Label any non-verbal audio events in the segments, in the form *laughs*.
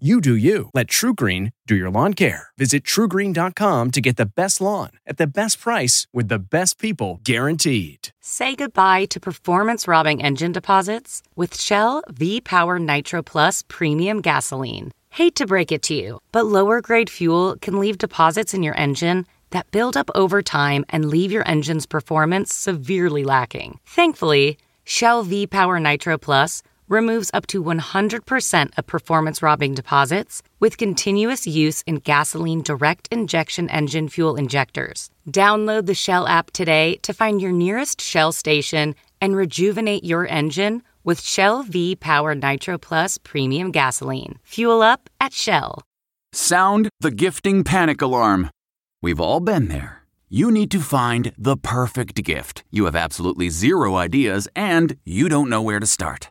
You do you. Let TruGreen do your lawn care. Visit trugreen.com to get the best lawn at the best price with the best people guaranteed. Say goodbye to performance robbing engine deposits with Shell V Power Nitro Plus Premium Gasoline. Hate to break it to you, but lower grade fuel can leave deposits in your engine that build up over time and leave your engine's performance severely lacking. Thankfully, Shell V Power Nitro Plus removes up to 100% of performance robbing deposits with continuous use in gasoline direct injection engine fuel injectors. Download the Shell app today to find your nearest Shell station and rejuvenate your engine with Shell V Power Nitro Plus Premium Gasoline. Fuel up at Shell. Sound the gifting panic alarm. We've all been there. You need to find the perfect gift. You have absolutely zero ideas and you don't know where to start.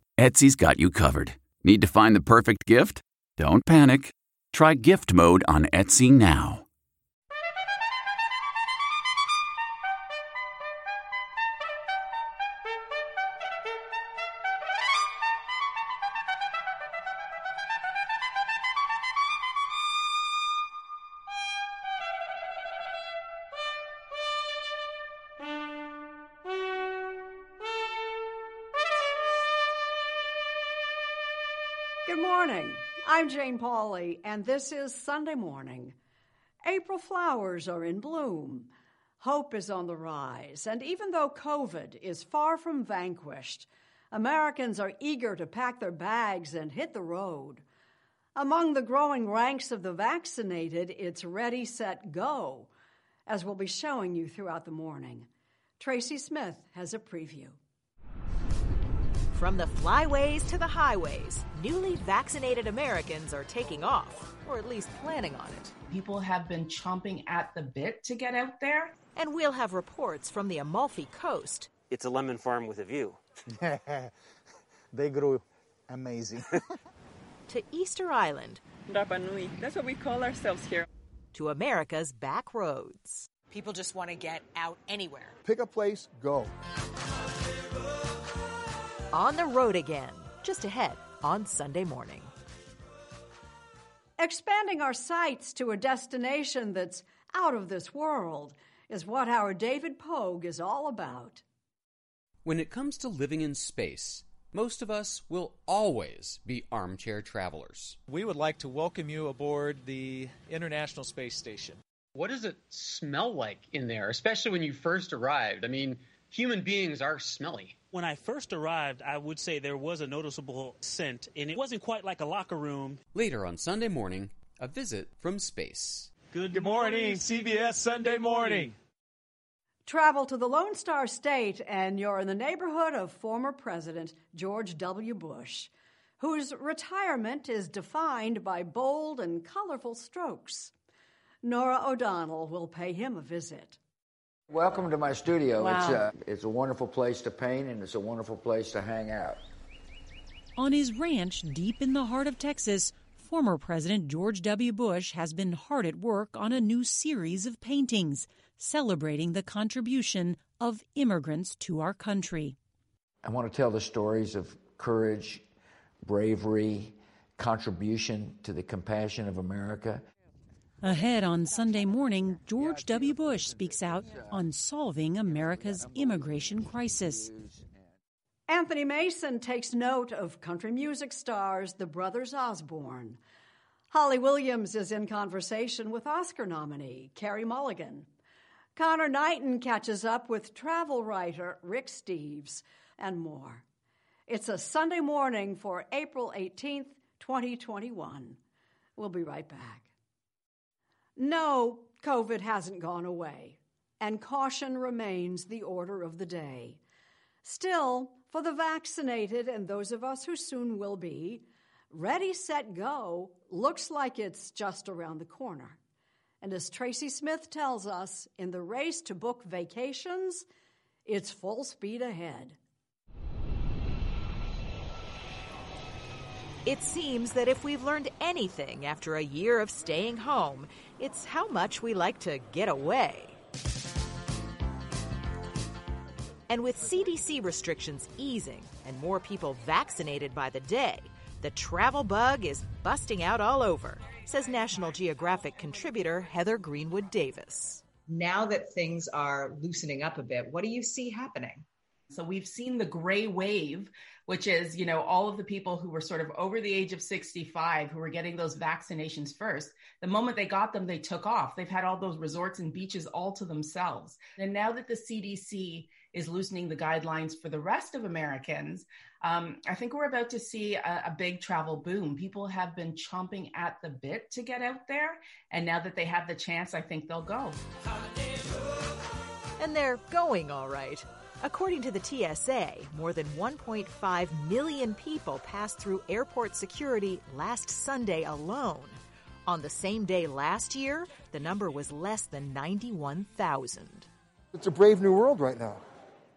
Etsy's got you covered. Need to find the perfect gift? Don't panic. Try gift mode on Etsy now. I'm Jane Pauley, and this is Sunday morning. April flowers are in bloom. Hope is on the rise, and even though COVID is far from vanquished, Americans are eager to pack their bags and hit the road. Among the growing ranks of the vaccinated, it's ready, set, go, as we'll be showing you throughout the morning. Tracy Smith has a preview. From the flyways to the highways, newly vaccinated Americans are taking off, or at least planning on it. People have been chomping at the bit to get out there. And we'll have reports from the Amalfi Coast. It's a lemon farm with a view. *laughs* they grew amazing. *laughs* to Easter Island. Rapa Nui. That's what we call ourselves here. To America's back roads. People just want to get out anywhere. Pick a place, go. On the road again, just ahead on Sunday morning. Expanding our sights to a destination that's out of this world is what our David Pogue is all about. When it comes to living in space, most of us will always be armchair travelers. We would like to welcome you aboard the International Space Station. What does it smell like in there, especially when you first arrived? I mean, human beings are smelly. When I first arrived, I would say there was a noticeable scent, and it wasn't quite like a locker room. Later on Sunday morning, a visit from space. Good, Good morning, morning, CBS Sunday morning. Travel to the Lone Star State, and you're in the neighborhood of former President George W. Bush, whose retirement is defined by bold and colorful strokes. Norah O'Donnell will pay him a visit. Welcome to my studio. Wow. It's, a, it's a wonderful place to paint and it's a wonderful place to hang out. On his ranch deep in the heart of Texas, former President George W. Bush has been hard at work on a new series of paintings celebrating the contribution of immigrants to our country. I want to tell the stories of courage, bravery, contribution to the compassion of America. Ahead on Sunday morning, George W. Bush speaks out on solving America's immigration crisis. Anthony Mason takes note of country music stars the Brothers Osborne. Holly Williams is in conversation with Oscar nominee Carey Mulligan. Connor Knighton catches up with travel writer Rick Steves and more. It's a Sunday morning for April 18th, 2021. We'll be right back. No, COVID hasn't gone away, and caution remains the order of the day. Still, for the vaccinated and those of us who soon will be, Ready, Set, Go looks like it's just around the corner. And as Tracy Smith tells us, in the race to book vacations, it's full speed ahead. It seems that if we've learned anything after a year of staying home, it's how much we like to get away. And with CDC restrictions easing and more people vaccinated by the day, the travel bug is busting out all over, says National Geographic contributor Heather Greenwood Davis. Now that things are loosening up a bit, what do you see happening? So we've seen the gray wave, which is, you know, all of the people who were sort of over the age of 65 who were getting those vaccinations first. The moment they got them, they took off. They've had all those resorts and beaches all to themselves. And now that the CDC is loosening the guidelines for the rest of Americans, um, I think we're about to see a, a big travel boom. People have been chomping at the bit to get out there. And now that they have the chance, I think they'll go. And they're going all right. According to the TSA, more than 1.5 million people passed through airport security last Sunday alone. On the same day last year, the number was less than 91,000. It's a brave new world right now.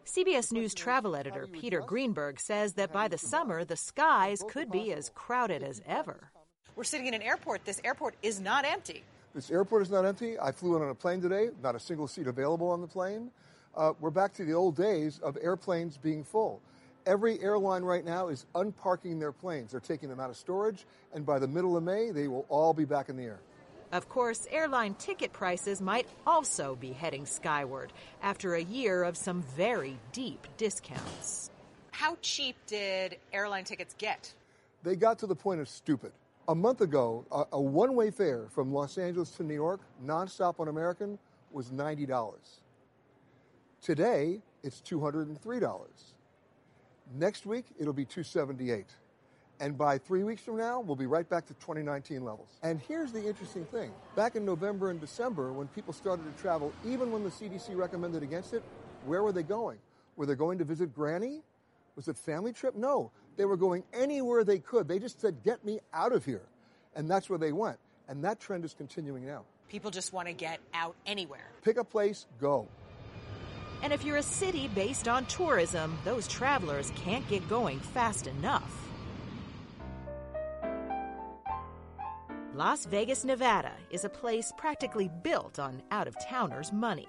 CBS News travel editor Peter Greenberg says that by the summer, the skies could be as crowded as ever. We're sitting in an airport. This airport is not empty. This airport is not empty. I flew in on a plane today, not a single seat available on the plane uh, we're back to the old days of airplanes being full. Every airline right now is unparking their planes. They're taking them out of storage, and by the middle of May, they will all be back in the air. Of course, airline ticket prices might also be heading skyward after a year of some very deep discounts. How cheap did airline tickets get? They got to the point of stupid. A month ago, a, a one way fare from Los Angeles to New York, nonstop on American, was $90. Today, it's $203. Next week, it'll be 278. And by three weeks from now, we'll be right back to 2019 levels. And here's the interesting thing. Back in November and December, when people started to travel, even when the CDC recommended against it, where were they going? Were they going to visit Granny? Was it family trip? No. They were going anywhere they could. They just said, get me out of here. And that's where they went. And that trend is continuing now. People just want to get out anywhere. Pick a place, go. And if you're a city based on tourism, those travelers can't get going fast enough. Las Vegas, Nevada is a place practically built on out of towners' money.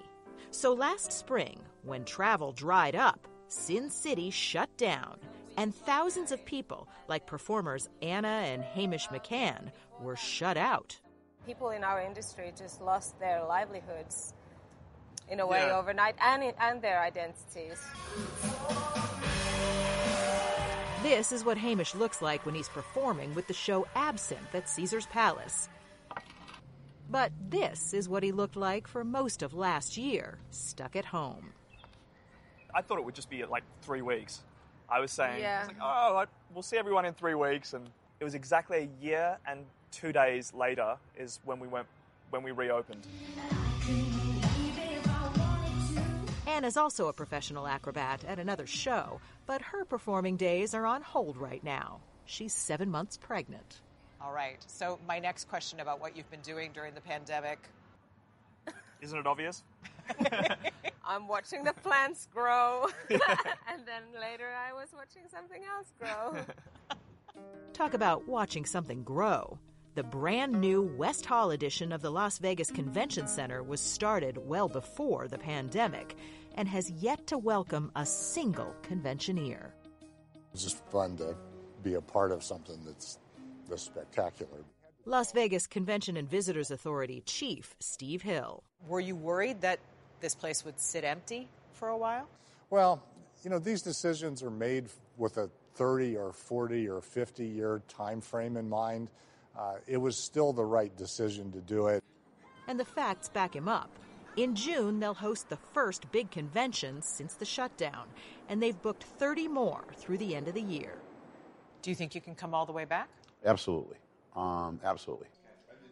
So last spring, when travel dried up, Sin City shut down, and thousands of people, like performers Anna and Hamish McCann, were shut out. People in our industry just lost their livelihoods in a way Yeah. overnight and, and their identities. This is what Hamish looks like when he's performing with the show Absinthe at Caesar's Palace. But this is what he looked like for most of last year, stuck at home. I thought it would just be like three weeks. I was saying, I Yeah. was like, oh, I, we'll see everyone in three weeks, and it was exactly a year and two days later is when we went when we reopened. Anna's also a professional acrobat at another show, but her performing days are on hold right now. She's seven months pregnant. All right. So, my next question about what you've been doing during the pandemic. Isn't it obvious? *laughs* I'm watching the plants grow, *laughs* and then later I was watching something else grow. *laughs* Talk about watching something grow. The brand new West Hall edition of the Las Vegas Convention Center was started well before the pandemic and has yet to welcome a single conventioneer. It's just fun to be a part of something that's this spectacular. Las Vegas Convention and Visitors Authority Chief Steve Hill. Were you worried that this place would sit empty for a while? Well, you know, these decisions are made with a 30 or 40 or 50 year time frame in mind. Uh, it was still the right decision to do it. And the facts back him up. In June, they'll host the first big convention since the shutdown, and they've booked 30 more through the end of the year. Do you think you can come all the way back? Absolutely. Um, absolutely.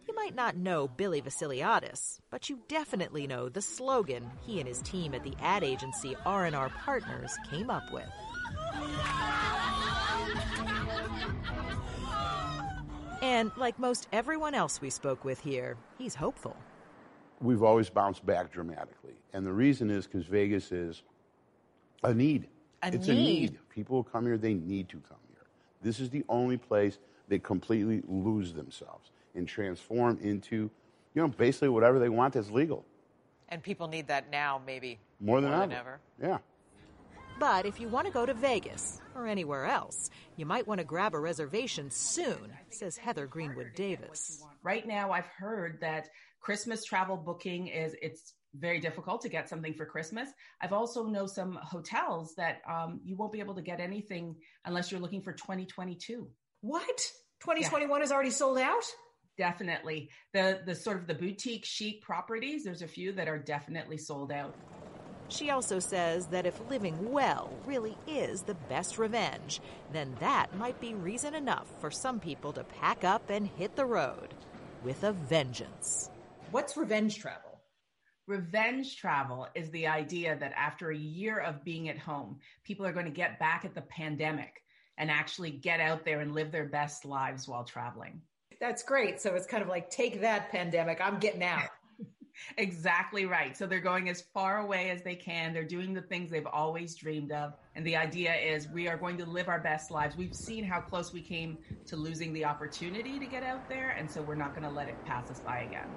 You might not know Billy Vasiliadis, but you definitely know the slogan he and his team at the ad agency R&R Partners came up with. And like most everyone else we spoke with here, he's hopeful. We've always bounced back dramatically. And the reason is because Vegas is a need. A it's need. a need. People come here, they need to come here. This is the only place they completely lose themselves and transform into, you know, basically whatever they want that's legal. And people need that now, maybe More than more ever. Than ever. Yeah. But if you want to go to Vegas or anywhere else, you might want to grab a reservation soon, says Heather Greenwood Davis. Right now, I've heard that Christmas travel booking is it's very difficult to get something for Christmas. I've also know some hotels that um, you won't be able to get anything unless you're looking for 2022. What? 2021 is already sold out? Definitely. The the sort of the boutique chic properties, there's a few that are definitely sold out. She also says that if living well really is the best revenge, then that might be reason enough for some people to pack up and hit the road with a vengeance. What's revenge travel? Revenge travel is the idea that after a year of being at home, people are going to get back at the pandemic and actually get out there and live their best lives while traveling. That's great. So it's kind of like take that pandemic, I'm getting out. *laughs* Exactly right. So they're going as far away as they can. They're doing the things they've always dreamed of. And the idea is we are going to live our best lives. We've seen how close we came to losing the opportunity to get out there. And so we're not going to let it pass us by again.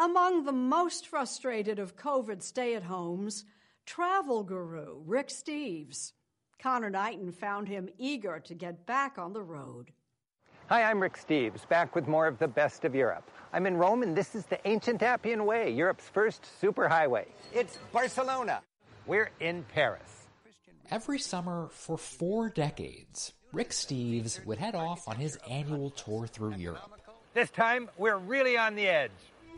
Among the most frustrated of COVID stay at homes, travel guru Rick Steves. Connor Knighton found him eager to get back on the road. Hi, I'm Rick Steves, back with more of the best of Europe. I'm in Rome, and this is the ancient Appian Way, Europe's first superhighway. It's Barcelona. We're in Paris. Every summer for four decades, Rick Steves would head off on his annual tour through Europe. This time, we're really on the edge.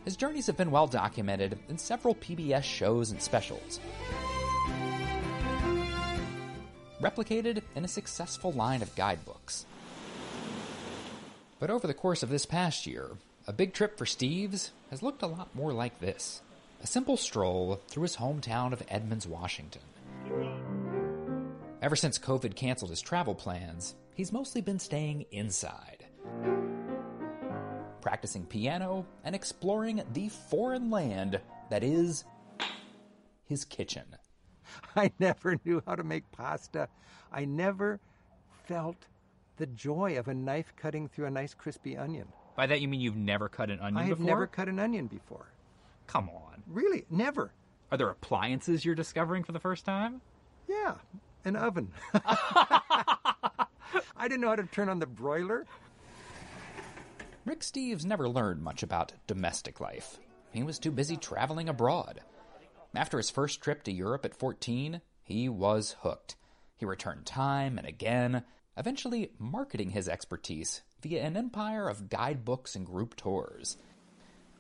His journeys have been well documented in several PBS shows and specials. Replicated in a successful line of guidebooks. But over the course of this past year, a big trip for Steves has looked a lot more like this a simple stroll through his hometown of Edmonds, Washington. Ever since COVID canceled his travel plans, he's mostly been staying inside, practicing piano and exploring the foreign land that is his kitchen. *laughs* I never knew how to make pasta. I never felt the joy of a knife cutting through a nice crispy onion. By that you mean you've never cut an onion I have before? never cut an onion before. Come on. Really, never. Are there appliances you're discovering for the first time? Yeah, an oven. *laughs* *laughs* I didn't know how to turn on the broiler. Rick Steves never learned much about domestic life. He was too busy traveling abroad. After his first trip to Europe at 14, he was hooked. He returned time and again, eventually marketing his expertise via an empire of guidebooks and group tours.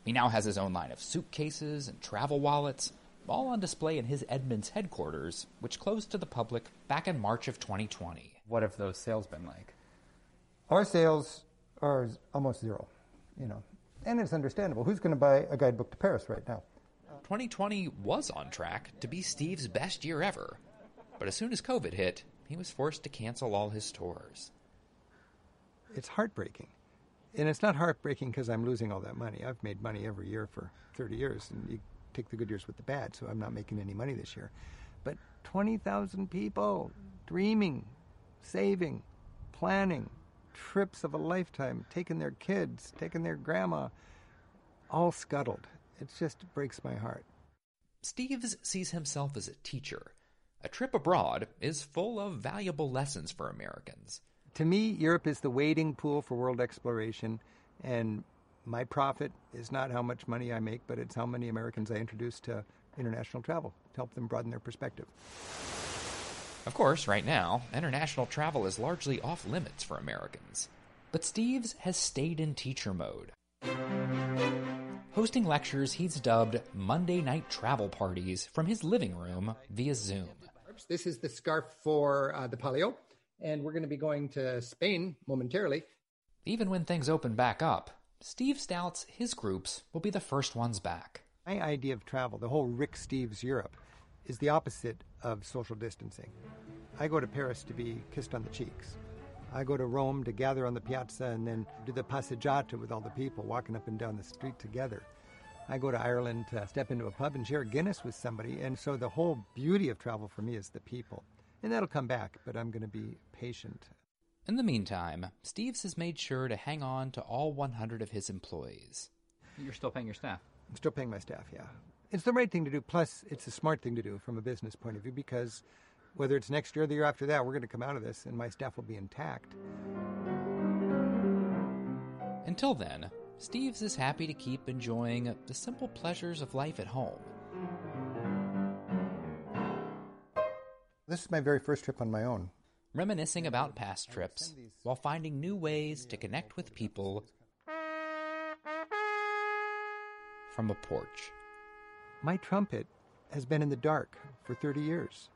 He now has his own line of suitcases and travel wallets, all on display in his Edmonds headquarters, which closed to the public back in March of 2020. What have those sales been like? Our sales are almost zero, you know, and it's understandable. Who's going to buy a guidebook to Paris right now? 2020 was on track to be Steve's best year ever, but as soon as COVID hit, he was forced to cancel all his tours. It's heartbreaking. And it's not heartbreaking because I'm losing all that money. I've made money every year for 30 years, and you take the good years with the bad, so I'm not making any money this year. But 20,000 people dreaming, saving, planning, trips of a lifetime, taking their kids, taking their grandma, all scuttled. It just breaks my heart. Steves sees himself as a teacher, A trip abroad is full of valuable lessons for Americans. To me, Europe is the wading pool for world exploration, and my profit is not how much money I make, but it's how many Americans I introduce to international travel to help them broaden their perspective. Of course, right now, international travel is largely off limits for Americans. But Steves has stayed in teacher mode. Hosting lectures he's dubbed Monday night travel parties from his living room via Zoom. This is the scarf for uh, the palio, and we're going to be going to Spain momentarily. Even when things open back up, Steve doubts his groups will be the first ones back. My idea of travel, the whole Rick Steves Europe, is the opposite of social distancing. I go to Paris to be kissed on the cheeks. I go to Rome to gather on the piazza and then do the passeggiata with all the people walking up and down the street together. I go to Ireland to step into a pub and share Guinness with somebody. And so the whole beauty of travel for me is the people. And that'll come back, but I'm going to be patient. In the meantime, Steves has made sure to hang on to all 100 of his employees. You're still paying your staff? I'm still paying my staff, yeah. It's the right thing to do. Plus, it's a smart thing to do from a business point of view because whether it's next year or the year after that, we're going to come out of this and my staff will be intact. Until then, Steves is happy to keep enjoying the simple pleasures of life at home. This is my very first trip on my own. Reminiscing about past trips while finding new ways to connect with people from a porch. My trumpet has been in the dark for 30 years,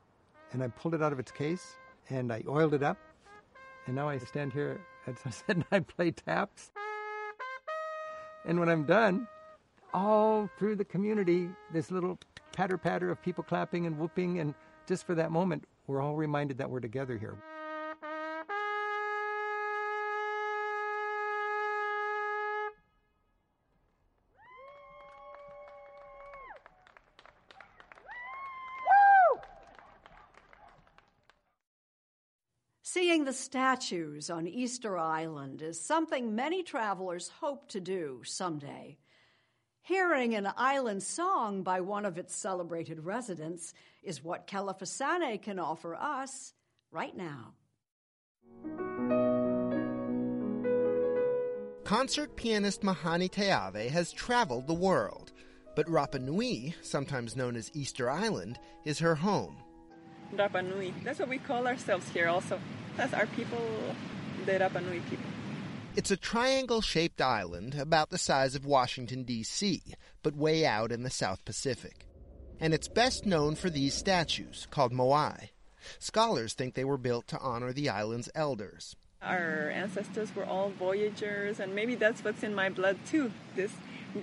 and I pulled it out of its case and I oiled it up, and now I stand here at *laughs* sunset and I play taps. And when I'm done, all through the community, this little patter patter of people clapping and whooping, and just for that moment, we're all reminded that we're together here. The statues on Easter Island is something many travelers hope to do someday. Hearing an island song by one of its celebrated residents is what Kelefa Sanneh can offer us right now. Concert pianist Mahani Teave has traveled the world, but Rapa Nui, sometimes known as Easter Island, is her home. Rapa Nui. That's what we call ourselves here also. That's our people, the Rapa Nui people. It's a triangle shaped island about the size of Washington, D.C., but way out in the South Pacific. And it's best known for these statues, called moai. Scholars think they were built to honor the island's elders. Our ancestors were all voyagers, and maybe that's what's in my blood too this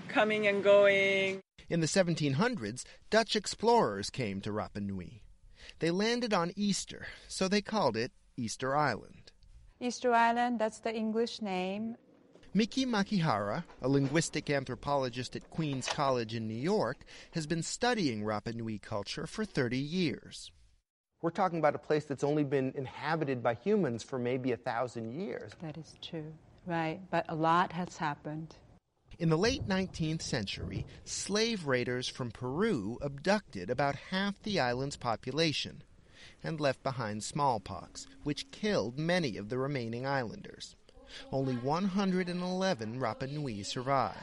coming and going. In the 1700s, Dutch explorers came to Rapa Nui. They landed on Easter, so they called it Easter Island. Easter Island, that's the English name. Miki Makihara, a linguistic anthropologist at Queens College in New York, has been studying Rapa Nui culture for 30 years. We're talking about a place that's only been inhabited by humans for maybe a thousand years. That is true, right? But a lot has happened. In the late 19th century, slave raiders from Peru abducted about half the island's population and left behind smallpox, which killed many of the remaining islanders. Only 111 Rapa Nui survived.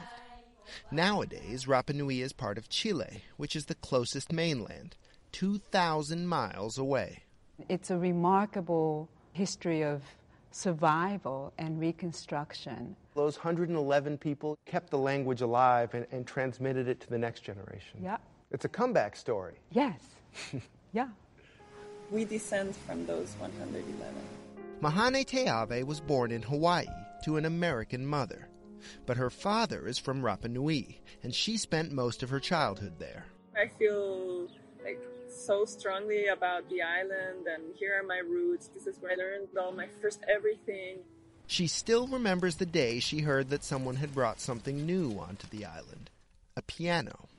Nowadays, Rapa Nui is part of Chile, which is the closest mainland, 2,000 miles away. It's a remarkable history of survival and reconstruction. Those 111 people kept the language alive and, and transmitted it to the next generation. Yeah. It's a comeback story. Yes. *laughs* yeah. We descend from those 111. Mahani Teave was born in Hawaii to an American mother, but her father is from Rapa Nui, and she spent most of her childhood there. I feel like so strongly about the island, and here are my roots. This is where I learned all my first everything. She still remembers the day she heard that someone had brought something new onto the island a piano.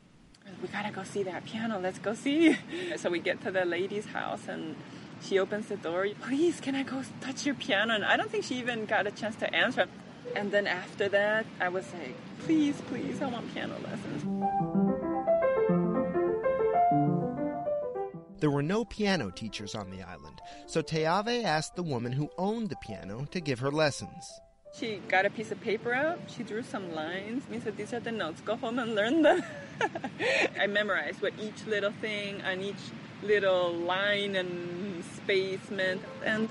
We gotta go see that piano. Let's go see. *laughs* So we get to the lady's house, and she opens the door. Please, can I go touch your piano? And I don't think she even got a chance to answer. And then after that, I was like, please, please, I want piano lessons. There were no piano teachers on the island, so Teave asked the woman who owned the piano to give her lessons. She got a piece of paper out, she drew some lines, and said, These are the notes, go home and learn them. *laughs* I memorized what each little thing and each little line and space meant. And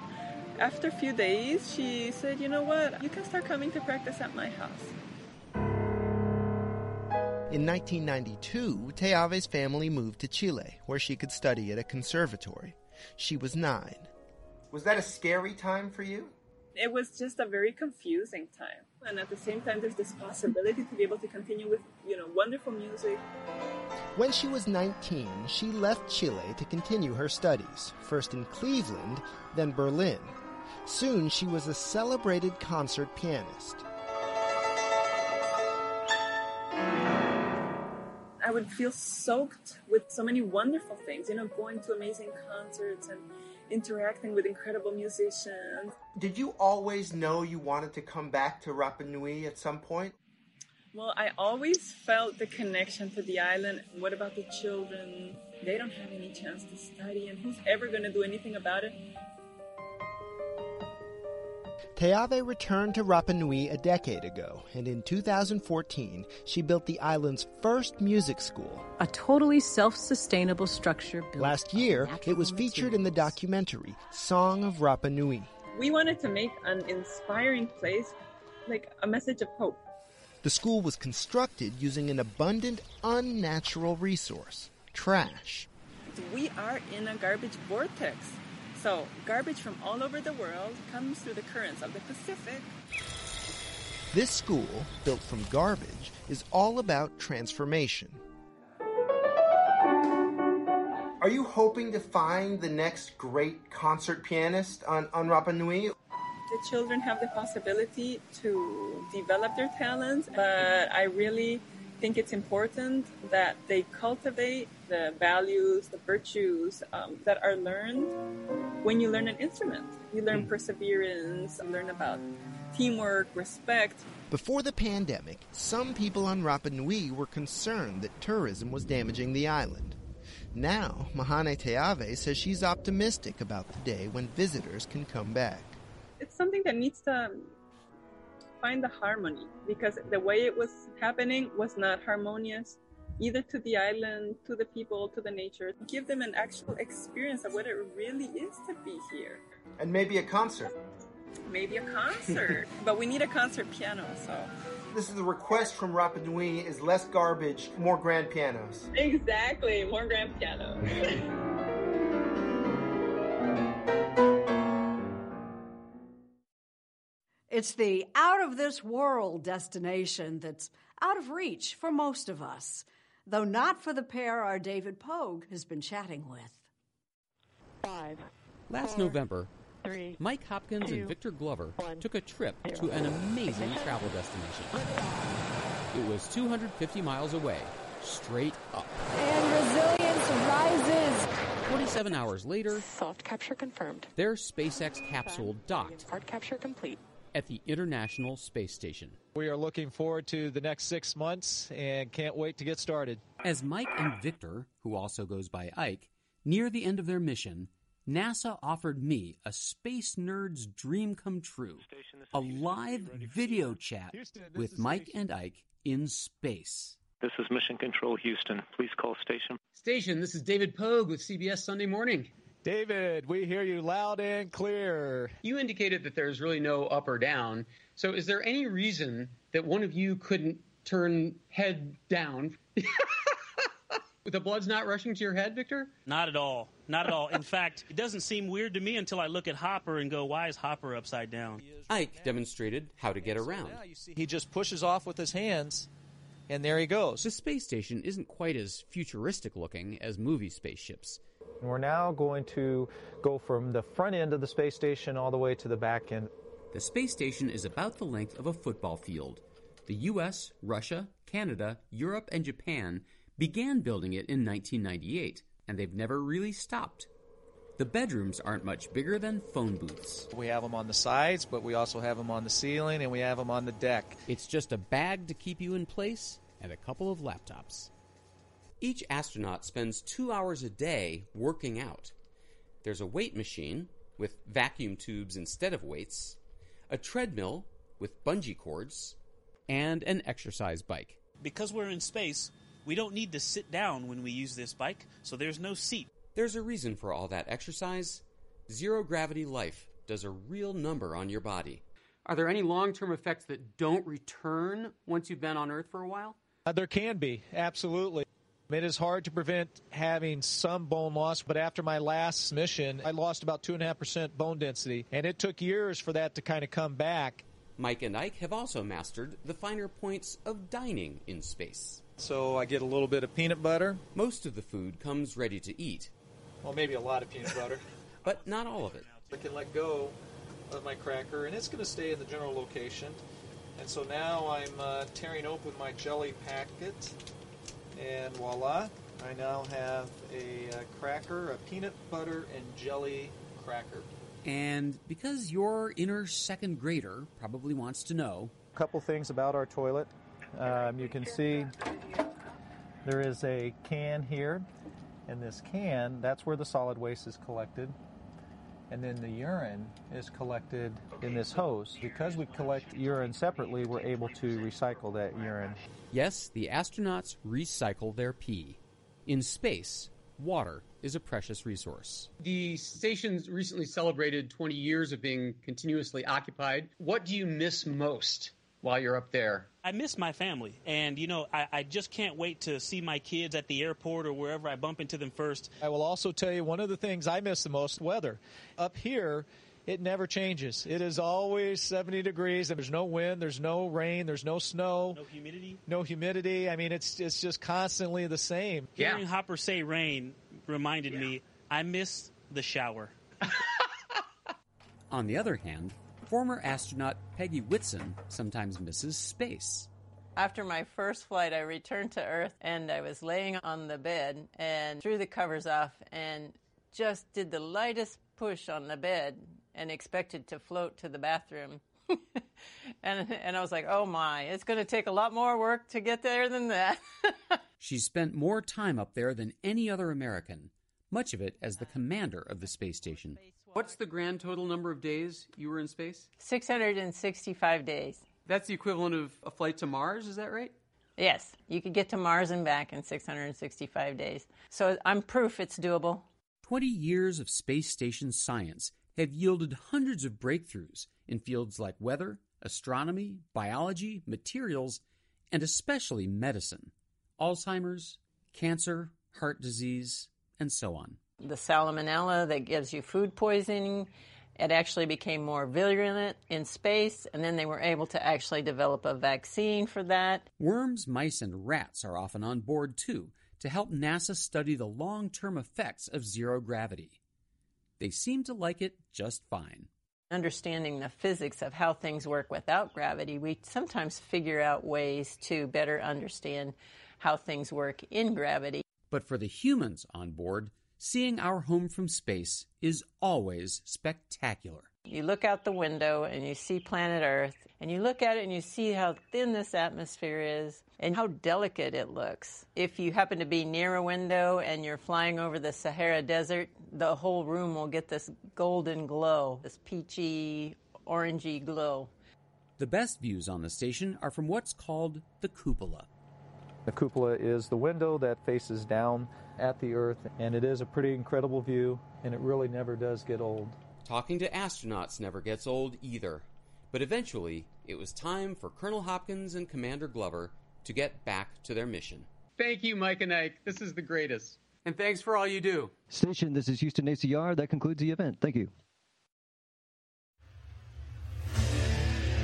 after a few days, she said, You know what? You can start coming to practice at my house. In 1992, Teave's family moved to Chile, where she could study at a conservatory. She was nine. Was that a scary time for you? It was just a very confusing time. And at the same time, there's this possibility to be able to continue with, you know, wonderful music. When she was 19, she left Chile to continue her studies, first in Cleveland, then Berlin. Soon she was a celebrated concert pianist. I would feel soaked with so many wonderful things, you know, going to amazing concerts and interacting with incredible musicians. Did you always know you wanted to come back to Rapa Nui at some point? Well, I always felt the connection to the island. What about the children? They don't have any chance to study, and who's ever going to do anything about it? Teave returned to Rapa Nui a decade ago, and in 2014, she built the island's first music school. A totally self sustainable structure built. Last year, it was featured in the documentary Song of Rapa Nui. We wanted to make an inspiring place, like a message of hope. The school was constructed using an abundant, unnatural resource trash. We are in a garbage vortex. So, garbage from all over the world comes through the currents of the Pacific. This school, built from garbage, is all about transformation. Are you hoping to find the next great concert pianist on, on Rapa Nui? The children have the possibility to develop their talents, but I really think it's important that they cultivate the values, the virtues um, that are learned when you learn an instrument. You learn perseverance, you learn about teamwork, respect. Before the pandemic, some people on Rapa Nui were concerned that tourism was damaging the island. Now, Mahani Teave says she's optimistic about the day when visitors can come back. It's something that needs to find the harmony because the way it was happening was not harmonious either to the island, to the people, to the nature. Give them an actual experience of what it really is to be here. And maybe a concert. Maybe a concert. *laughs* but we need a concert piano, so. This is the request from Rapa Nui is less garbage, more grand pianos. Exactly, more grand pianos. *laughs* It's the out of this world destination that's out of reach for most of us, though not for the pair our David Pogue has been chatting with. Five. Last four, November, three, Mike Hopkins two, and Victor Glover one, took a trip zero. to an amazing travel destination. It was 250 miles away, straight up. And resilience rises. 27 hours later, Soft capture confirmed. their SpaceX capsule docked Hard capture complete. At the International Space Station. We are looking forward to the next six months and can't wait to get started. As Mike and Victor, who also goes by Ike, near the end of their mission, NASA offered me a space nerd's dream come true a live video chat with Mike and Ike in space. This is Mission Control Houston. Please call station. Station, this is David Pogue with CBS Sunday Morning. David, we hear you loud and clear. You indicated that there's really no up or down. So, is there any reason that one of you couldn't turn head down? *laughs* the blood's not rushing to your head, Victor? Not at all. Not at all. In fact, it doesn't seem weird to me until I look at Hopper and go, why is Hopper upside down? Ike demonstrated how to get around. He just pushes off with his hands, and there he goes. The space station isn't quite as futuristic looking as movie spaceships. We're now going to go from the front end of the space station all the way to the back end. The space station is about the length of a football field. The US, Russia, Canada, Europe, and Japan began building it in 1998, and they've never really stopped. The bedrooms aren't much bigger than phone booths. We have them on the sides, but we also have them on the ceiling and we have them on the deck. It's just a bag to keep you in place and a couple of laptops. Each astronaut spends two hours a day working out. There's a weight machine with vacuum tubes instead of weights, a treadmill with bungee cords, and an exercise bike. Because we're in space, we don't need to sit down when we use this bike, so there's no seat. There's a reason for all that exercise. Zero gravity life does a real number on your body. Are there any long term effects that don't return once you've been on Earth for a while? Uh, there can be, absolutely. It is hard to prevent having some bone loss, but after my last mission, I lost about 2.5% bone density, and it took years for that to kind of come back. Mike and Ike have also mastered the finer points of dining in space. So I get a little bit of peanut butter. Most of the food comes ready to eat. Well, maybe a lot of peanut butter. *laughs* but not all of it. I can let go of my cracker, and it's going to stay in the general location. And so now I'm uh, tearing open my jelly packet, and voila, I now have a uh, cracker, a peanut butter and jelly cracker. And because your inner second grader probably wants to know. A couple things about our toilet. Um, you can see there is a can here, and this can, that's where the solid waste is collected. And then the urine is collected in this hose. Because we collect urine separately, we're able to recycle that urine. Yes, the astronauts recycle their pee. In space, water is a precious resource. The station's recently celebrated 20 years of being continuously occupied. What do you miss most while you're up there? I miss my family, and you know, I, I, just can't wait to see my kids at the airport or wherever I bump into them first. I will also tell you one of the things I miss the most weather. Up here, it never changes. It is always 70 degrees, and there's no wind, there's no rain, there's no snow, no humidity. No humidity. I mean, it's it's just constantly the same. Hearing Hopper say rain reminded yeah. me I miss the shower. *laughs* On the other hand, former astronaut Peggy Whitson sometimes misses space. After my first flight, I returned to Earth and I was laying on the bed and threw the covers off and just did the lightest push on the bed and expected to float to the bathroom. *laughs* and, and I was like, oh my, it's going to take a lot more work to get there than that. *laughs* she spent more time up there than any other American, much of it as the commander of the space station. What's the grand total number of days you were in space? 665 days. That's the equivalent of a flight to Mars, is that right? Yes, you could get to Mars and back in 665 days. So I'm proof it's doable. 20 years of space station science have yielded hundreds of breakthroughs in fields like weather, astronomy, biology, materials, and especially medicine. Alzheimer's, cancer, heart disease, and so on the salmonella that gives you food poisoning. It actually became more virulent in space, and then they were able to actually develop a vaccine for that. Worms, mice, and rats are often on board too to help NASA study the long term effects of zero gravity. They seem to like it just fine. Understanding the physics of how things work without gravity, we sometimes figure out ways to better understand how things work in gravity. But for the humans on board, seeing our home from space is always spectacular. You look out the window and you see planet Earth, and you look at it and you see how thin this atmosphere is and how delicate it looks. If you happen to be near a window and you're flying over the Sahara Desert, the whole room will get this golden glow, this peachy, orangey glow. The best views on the station are from what's called the cupola. The cupola is the window that faces down at the Earth, and it is a pretty incredible view, and it really never does get old. Talking to astronauts never gets old either. But eventually, it was time for Colonel Hopkins and Commander Glover to get back to their mission. Thank you, Mike and Ike. This is the greatest. And thanks for all you do. Station, this is Houston ACR. That concludes the event. Thank you.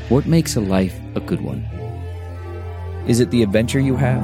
What makes a life a good one? Is it the adventure you have?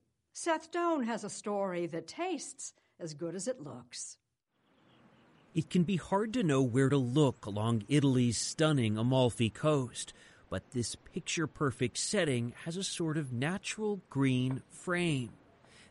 Seth Doan has a story that tastes as good as it looks. It can be hard to know where to look along Italy's stunning Amalfi coast, but this picture perfect setting has a sort of natural green frame.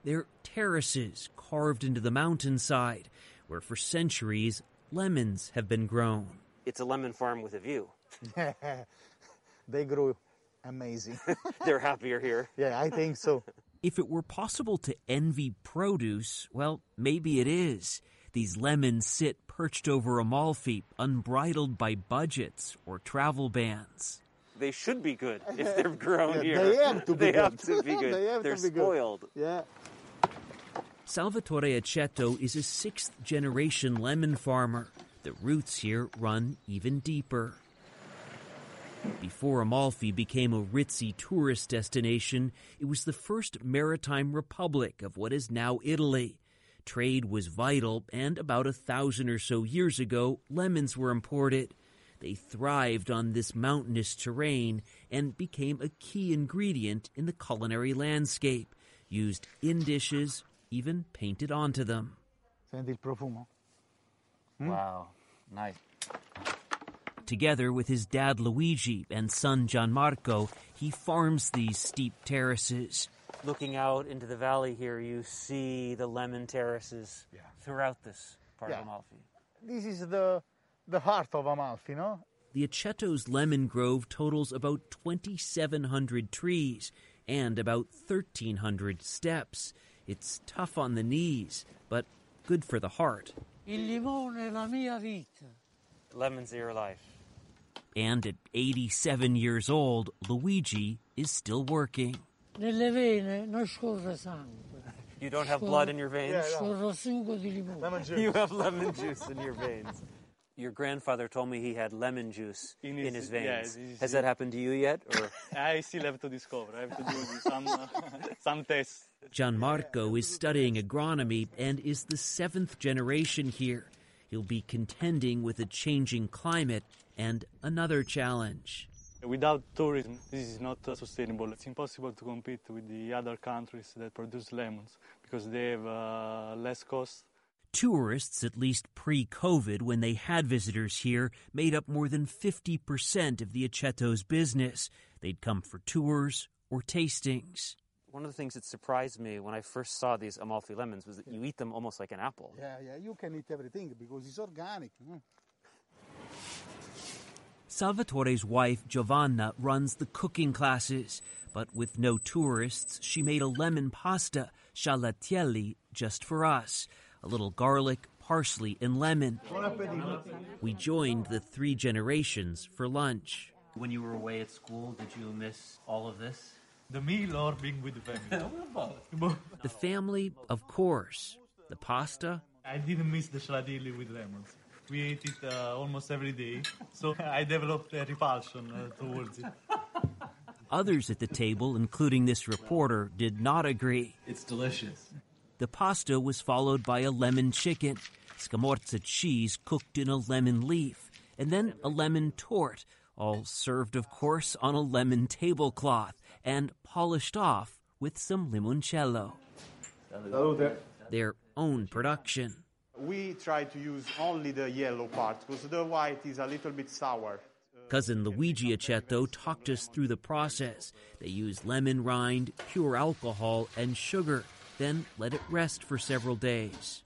They're terraces carved into the mountainside where for centuries lemons have been grown. It's a lemon farm with a view. *laughs* they grow amazing. *laughs* They're happier here. Yeah, I think so. *laughs* If it were possible to envy produce, well, maybe it is. These lemons sit perched over Amalfi, unbridled by budgets or travel bans. They should be good if they're *laughs* grown Yeah, here. they have to be They good. have to be *laughs* good. They have to are be good. spoiled. Yeah. Salvatore Aceto is a sixth generation lemon farmer. The roots here run even deeper. Before Amalfi became a ritzy tourist destination, it was the first maritime republic of what is now Italy. Trade was vital, and about a thousand or so years ago, lemons were imported. They thrived on this mountainous terrain and became a key ingredient in the culinary landscape, used in dishes, even painted onto them. Senti il profumo? Wow, nice. Together with his dad Luigi and son Gianmarco, he farms these steep terraces. Looking out into the valley here, you see the lemon terraces throughout this part Yeah. of Amalfi. This is the the heart of Amalfi, no? The Aceto's lemon grove totals about 2,700 trees and about 1,300 steps. It's tough on the knees, but good for the heart. Il limone è la mia vita. Lemons are your life. And at 87 years old, Luigi is still working. Nelle vene non scorre sangue. You don't have blood in your veins? Scorre sugo di limone. You have lemon juice in your veins. Your grandfather told me he had lemon juice in his, his- veins. yeah, this is Has that happened to you yet? Or *laughs* I still have to discover. I have to do some uh, *laughs* some tests. Gianmarco is studying agronomy and is the seventh generation here. He'll be contending with a changing climate and another challenge. Without tourism, this is not sustainable. It's impossible to compete with the other countries that produce lemons because they have uh, less cost. Tourists, at least pre COVID, when they had visitors here, made up more than 50% of the Aceto's business. They'd come for tours or tastings. One of the things that surprised me when I first saw these Amalfi lemons was that you eat them almost like an apple. Yeah, yeah, you can eat everything because it's organic. no? Salvatore's wife, Giovanna, runs the cooking classes, but with no tourists, she made a lemon pasta, scialatielli, just for us. A little garlic, parsley, and lemon. We joined the three generations for lunch. When you were away at school, did you miss all of this? The meal or being with the family? *laughs* The family, of course. The pasta, I didn't miss the scialatielli with lemons. We ate it uh, almost every day, so *laughs* I developed a repulsion uh, towards it. Others at the table, including this reporter, did not agree. It's delicious. The pasta was followed by a lemon chicken, scamorza cheese cooked in a lemon leaf, and then a lemon torte, all served, of course, on a lemon tablecloth and polished off with some limoncello. Oh, there. Their own production. We try to use only the yellow part because the white is a little bit sour. Cousin Luigi Aceto talked us through the process. They use lemon rind, pure alcohol, and sugar, then let it rest for several days.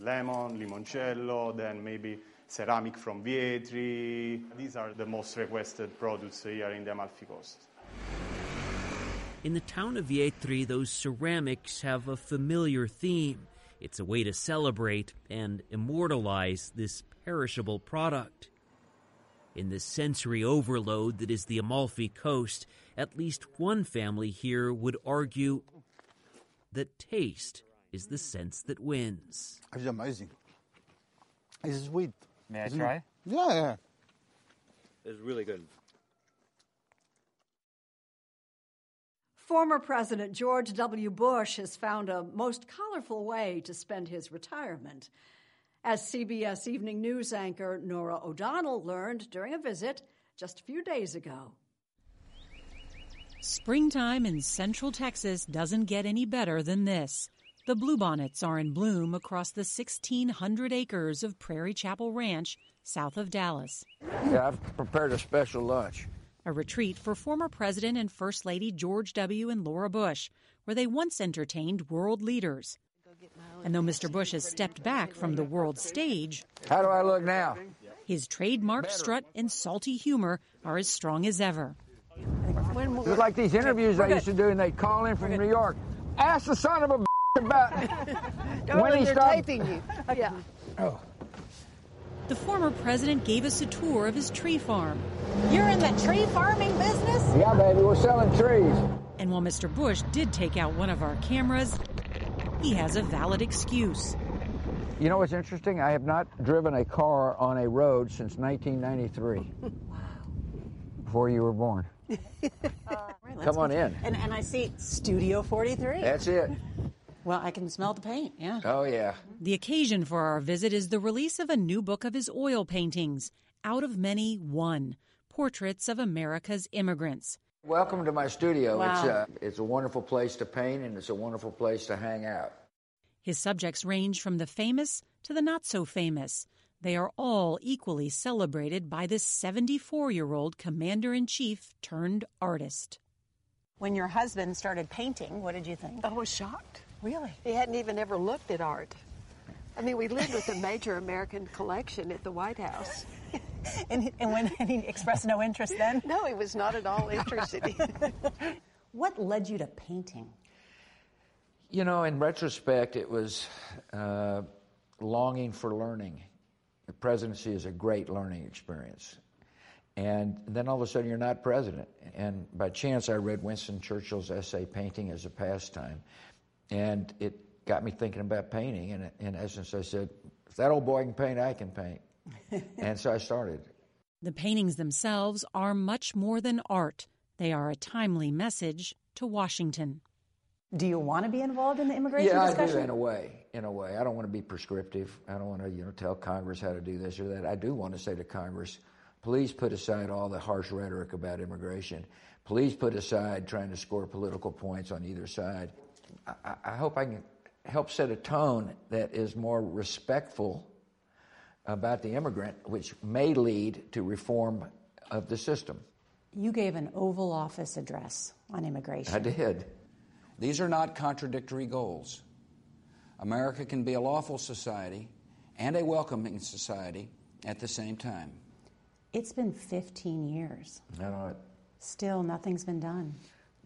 Lemon, limoncello, then maybe ceramic from Vietri. These are the most requested products here in the Amalfi Coast. In the town of Vietri, those ceramics have a familiar theme. It's a way to celebrate and immortalize this perishable product. In the sensory overload that is the Amalfi Coast, at least one family here would argue that taste is the sense that wins. It's amazing. It's sweet. May I Isn't try? it? Yeah, yeah. It's really good. Former President George W. Bush has found a most colorful way to spend his retirement. As CBS Evening News anchor Norah O'Donnell learned during a visit just a few days ago. Springtime in central Texas doesn't get any better than this. The bluebonnets are in bloom across the 1,600 acres of Prairie Chapel Ranch south of Dallas. Yeah, I've prepared a special lunch. A retreat for former President and First Lady George W. and Laura Bush, where they once entertained world leaders. And though Mr. Bush has stepped back from the world stage, How do I look now? his trademark strut and salty humor are as strong as ever. It's like these interviews I used to do, and they'd call in from New York. Ask the son of a about *laughs* when he stopped. you. *laughs* Yeah. Oh. The former president gave us a tour of his tree farm. You're in the tree farming business? Yeah, baby, we're selling trees. And while Mr. Bush did take out one of our cameras, he has a valid excuse. You know what's interesting? I have not driven a car on a road since 1993. *laughs* Before you were born. Come on in. And, and I see Studio 43. That's it. Well, I can smell the paint, yeah. Oh, yeah. The occasion for our visit is the release of a new book of his oil paintings, Out of Many, One Portraits of America's Immigrants. Welcome to my studio. It's, Wow. uh, it's a wonderful place to paint, and it's a wonderful place to hang out. His subjects range from the famous to the not so famous. They are all equally celebrated by this 74 year old commander in chief turned artist. When your husband started painting, what did you think? I was shocked. Really? He hadn't even ever looked at art. I mean, we lived with a major American collection at the White House. *laughs* and, and when and he expressed no interest then? No, he was not at all interested. *laughs* what led you to painting? You know, in retrospect, it was uh, longing for learning. The presidency is a great learning experience. And then all of a sudden, you're not president. And by chance, I read Winston Churchill's essay, Painting as a Pastime. And it got me thinking about painting. And in essence, I said, if that old boy can paint, I can paint. *laughs* and so I started. The paintings themselves are much more than art, they are a timely message to Washington. Do you want to be involved in the immigration yeah, discussion? I do in a way. In a way, I don't want to be prescriptive. I don't want to, you know, tell Congress how to do this or that. I do want to say to Congress, please put aside all the harsh rhetoric about immigration. Please put aside trying to score political points on either side. I, I- hope I can help set a tone that is more respectful about the immigrant, which may lead to reform of the system. You gave an Oval Office address on immigration. I did. These are not contradictory goals. America can be a lawful society and a welcoming society at the same time. It's been 15 years. I know it. Still, nothing's been done.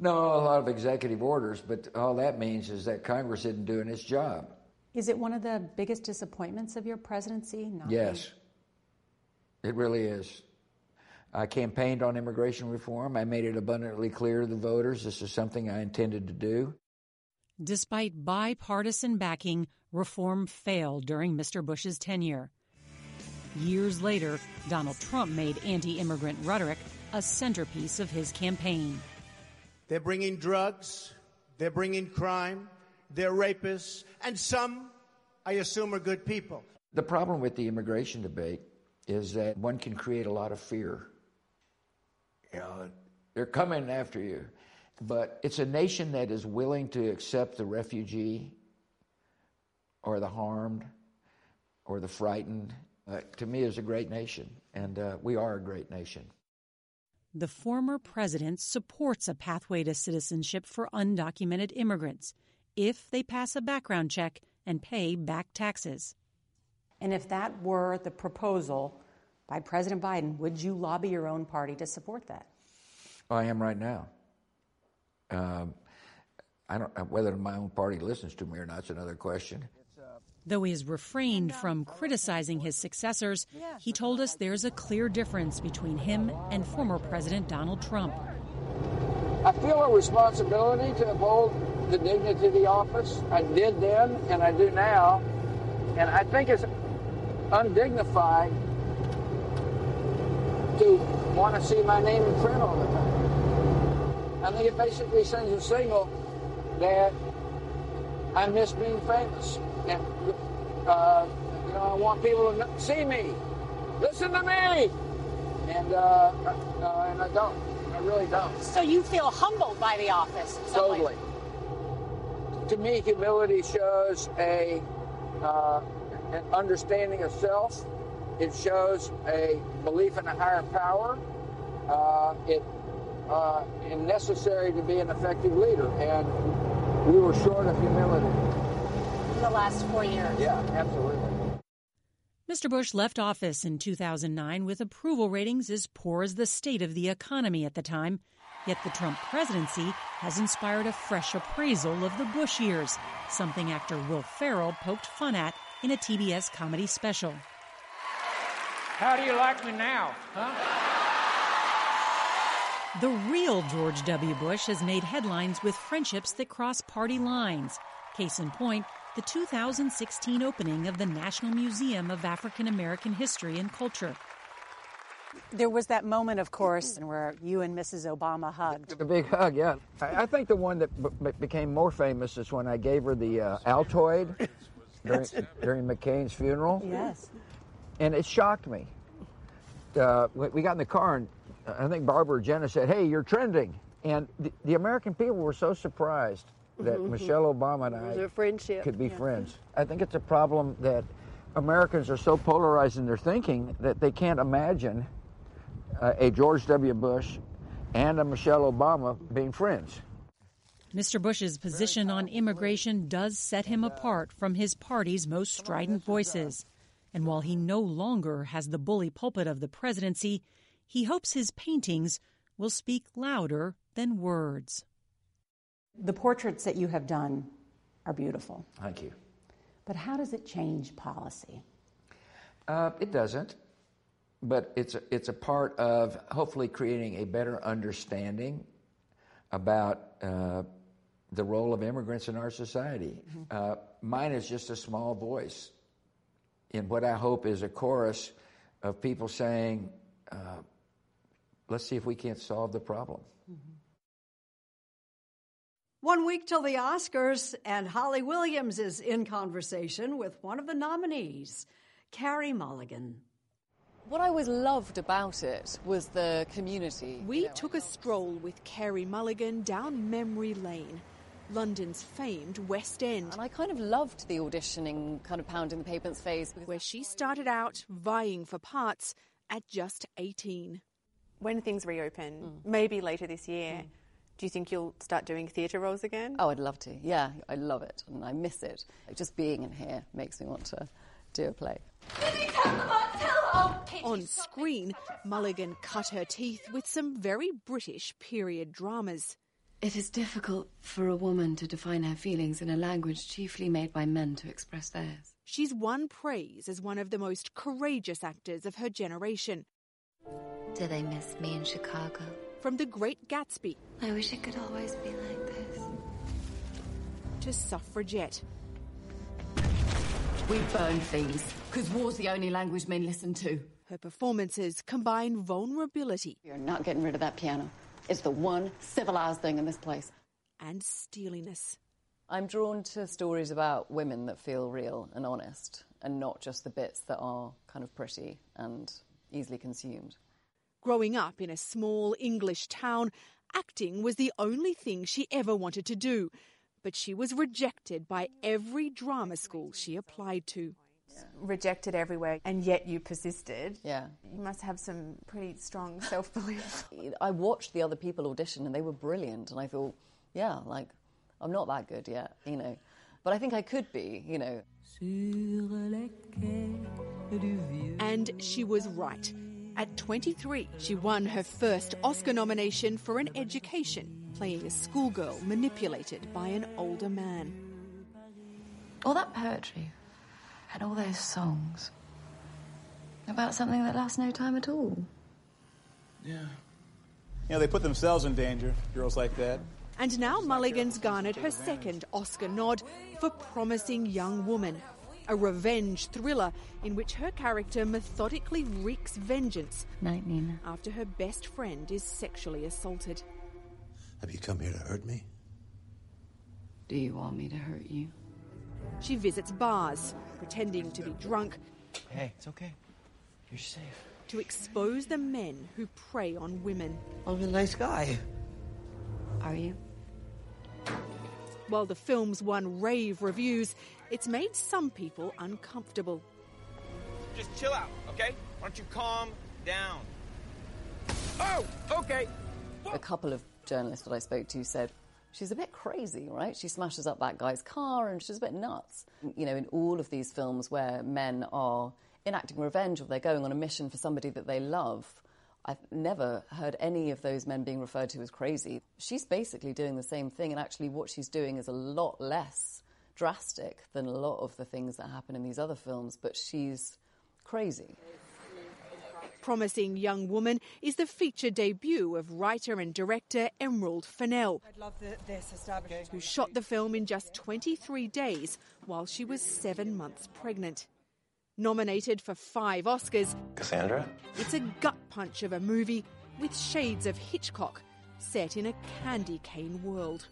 No, a lot of executive orders, but all that means is that Congress isn't doing its job. Is it one of the biggest disappointments of your presidency? Not Yes, it really is. I campaigned on immigration reform. I made it abundantly clear to the voters this is something I intended to do. Despite bipartisan backing, reform failed during Mr. Bush's tenure. Years later, Donald Trump made anti immigrant rhetoric a centerpiece of his campaign. They're bringing drugs, they're bringing crime, they're rapists, and some, I assume, are good people. The problem with the immigration debate is that one can create a lot of fear. You know, they're coming after you. But it's a nation that is willing to accept the refugee or the harmed or the frightened. Uh, to me, is a great nation, and uh, we are a great nation. The former president supports a pathway to citizenship for undocumented immigrants if they pass a background check and pay back taxes. And if that were the proposal by President Biden, would you lobby your own party to support that? I am right now. Um, I don't whether my own party listens to me or not is another question. Though he has refrained from criticizing his successors, he told us there's a clear difference between him and former President Donald Trump. I feel a responsibility to uphold the dignity of the office. I did then, and I do now. And I think it's undignified to want to see my name in print all the time. I think it basically sends a signal that I miss being famous. Uh, you know, I want people to see me, listen to me. And, uh, uh, and I don't. I really don't. So you feel humbled by the office? in some way? Totally. To me, humility shows a uh, an understanding of self. It shows a belief in a higher power. Uh, it uh, is necessary to be an effective leader, and we were short of humility. In the last four years. Yeah, absolutely. Mr. Bush left office in 2009 with approval ratings as poor as the state of the economy at the time. Yet the Trump presidency has inspired a fresh appraisal of the Bush years, something actor Will Ferrell poked fun at in a TBS comedy special. How do you like me now, huh? The real George W. Bush has made headlines with friendships that cross party lines. Case in point, the 2016 opening of the National Museum of African American History and Culture. There was that moment, of course, where you and Mrs. Obama hugged. The big hug, yeah. I, I think the one that b- b- became more famous is when I gave her the uh, Altoid during, during McCain's funeral. Yes. And it shocked me. Uh, we we got in the car, and I think Barbara or Jenna said, Hey, you're trending. And the, the American people were so surprised that Mhm. Michelle Obama and I was friendship, could be yeah. friends. I think it's a problem that Americans are so polarized in their thinking that they can't imagine uh, a George W. Bush and a Michelle Obama being friends. Mr. Bush's position on immigration does set him apart from his party's most strident voices. And while he no longer has the bully pulpit of the presidency, he hopes his paintings will speak louder than words. The portraits that you have done are beautiful. Thank you. But how does it change policy? Uh, it doesn't, but it's a, it's a part of hopefully creating a better understanding about uh, the role of immigrants in our society. Uh, mine is just a small voice in what I hope is a chorus of people saying, uh, let's see if we can't solve the problem. One week till the Oscars, and Holly Williams is in conversation with one of the nominees, Carey Mulligan. What I always loved about it was the community. We took a stroll with Carey Mulligan down memory lane, London's famed West End. And I kind of loved the auditioning, kind of pounding the pavements phase. Where she started out vying for parts at just 18. When things reopen, mm. maybe later this year, mm. Do you think you'll start doing theatre roles again? Oh, I'd love to. Yeah, I love it and I miss it. Just being in here makes me want to do a play. On screen, Mulligan cut her teeth with some very British period dramas. It is difficult for a woman to define her feelings in a language chiefly made by men to express theirs. She's won praise as one of the most courageous actors of her generation. Do they miss me in Chicago? From The Great Gatsby I wish it could always be like this. to Suffragette. We burn things, because war's the only language men listen to. Her performances combine vulnerability You're not getting rid of that piano. It's the one civilized thing in this place. and steeliness. I'm drawn to stories about women that feel real and honest and not just the bits that are kind of pretty and easily consumed. Growing up in a small English town, acting was the only thing she ever wanted to do. But she was rejected by every drama school she applied to. Rejected everywhere, and yet you persisted. Yeah. You must have some pretty strong self belief. *laughs* I watched the other people audition and they were brilliant, and I thought, yeah, like, I'm not that good yet, you know. But I think I could be, you know. And she was right. At 23, she won her first Oscar nomination for an education, playing a schoolgirl manipulated by an older man. All that poetry and all those songs about something that lasts no time at all. Yeah. You know, they put themselves in danger, girls like that. And now Mulligan's garnered her second Oscar nod for Promising Young Woman, a revenge thriller in which her character methodically wreaks vengeance Night, Nina. after her best friend is sexually assaulted. Have you come here to hurt me? Do you want me to hurt you? She visits bars, pretending to be drunk, Hey, it's okay. You're safe. to expose the men who prey on women. Oh, I'm a nice guy. Are you? While the film's won rave reviews, it's made some people uncomfortable. Just chill out, okay? Why don't you calm down? Oh, okay. A couple of journalists that I spoke to said, she's a bit crazy, right? She smashes up that guy's car and she's a bit nuts. You know, in all of these films where men are enacting revenge or they're going on a mission for somebody that they love, I've never heard any of those men being referred to as crazy. She's basically doing the same thing, and actually, what she's doing is a lot less drastic than a lot of the things that happen in these other films, but she's crazy. Promising Young Woman is the feature debut of writer and director Emerald Fennell, I'd love the, this establishment. who shot the film in just 23 days while she was seven months pregnant. Nominated for five Oscars, Cassandra? it's a gut punch of a movie with shades of Hitchcock set in a candy cane world.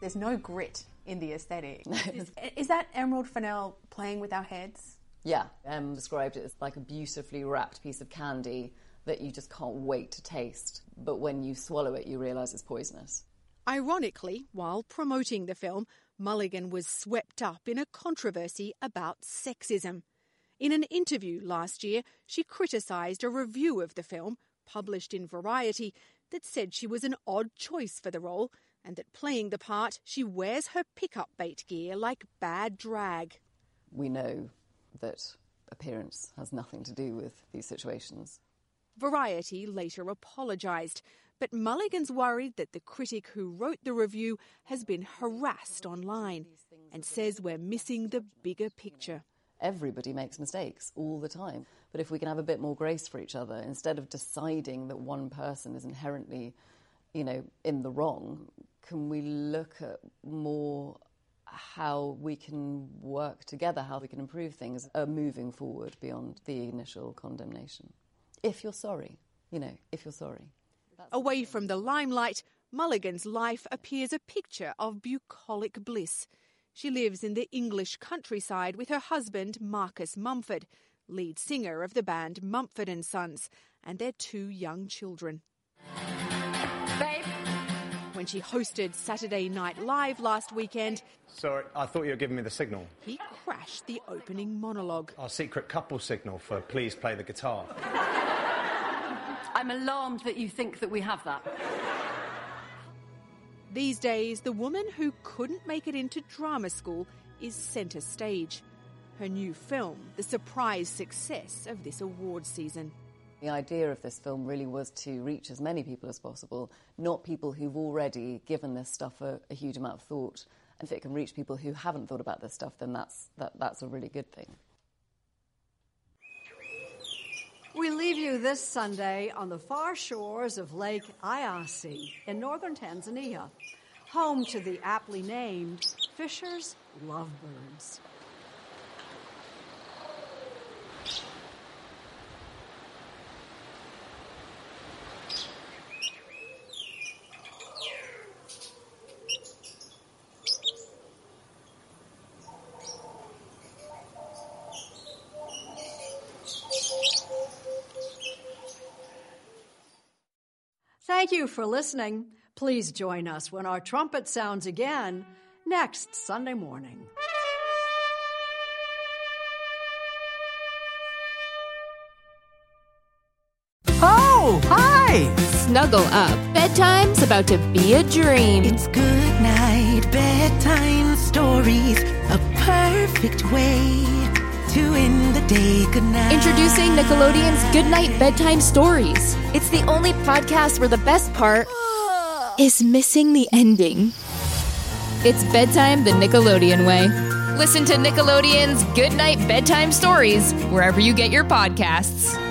There's no grit in the aesthetic. *laughs* is, is that Emerald Fennell playing with our heads? Yeah, Em described it as like a beautifully wrapped piece of candy that you just can't wait to taste. But when you swallow it, you realise it's poisonous. Ironically, while promoting the film, Mulligan was swept up in a controversy about sexism. In an interview last year, she criticised a review of the film, published in Variety, that said she was an odd choice for the role and that playing the part, she wears her pickup bait gear like bad drag. We know that appearance has nothing to do with these situations. Variety later apologised, but Mulligan's worried that the critic who wrote the review has been harassed online and says we're missing the bigger picture. Everybody makes mistakes all the time. But if we can have a bit more grace for each other, instead of deciding that one person is inherently, you know, in the wrong, can we look at more how we can work together, how we can improve things, uh, moving forward beyond the initial condemnation? If you're sorry, you know, if you're sorry. Away from the limelight, Mulligan's life appears a picture of bucolic bliss. She lives in the English countryside with her husband, Marcus Mumford, lead singer of the band Mumford and Sons, and their two young children. Babe. When she hosted Saturday Night Live last weekend, Sorry, I thought you were giving me the signal. he crashed the opening monologue. Our secret couple signal for please play the guitar. I'm alarmed that you think that we have that. These days, the woman who couldn't make it into drama school is centre stage. Her new film, the surprise success of this award season. The idea of this film really was to reach as many people as possible, not people who've already given this stuff a, a huge amount of thought. And if it can reach people who haven't thought about this stuff, then that's, that, that's a really good thing. We leave you this Sunday on the far shores of Lake Eyasi in northern Tanzania, home to the aptly named Fisher's Lovebirds. Thank you for listening. Please join us when our trumpet sounds again next Sunday morning. Oh, hi! Snuggle up. Bedtime's about to be a dream. It's good night, bedtime stories, a perfect way to end the day. Good night. Introducing Nickelodeon's Goodnight Bedtime Stories. It's the only podcast where the best part is missing the ending. It's bedtime the Nickelodeon way. Listen to Nickelodeon's Goodnight Bedtime Stories wherever you get your podcasts.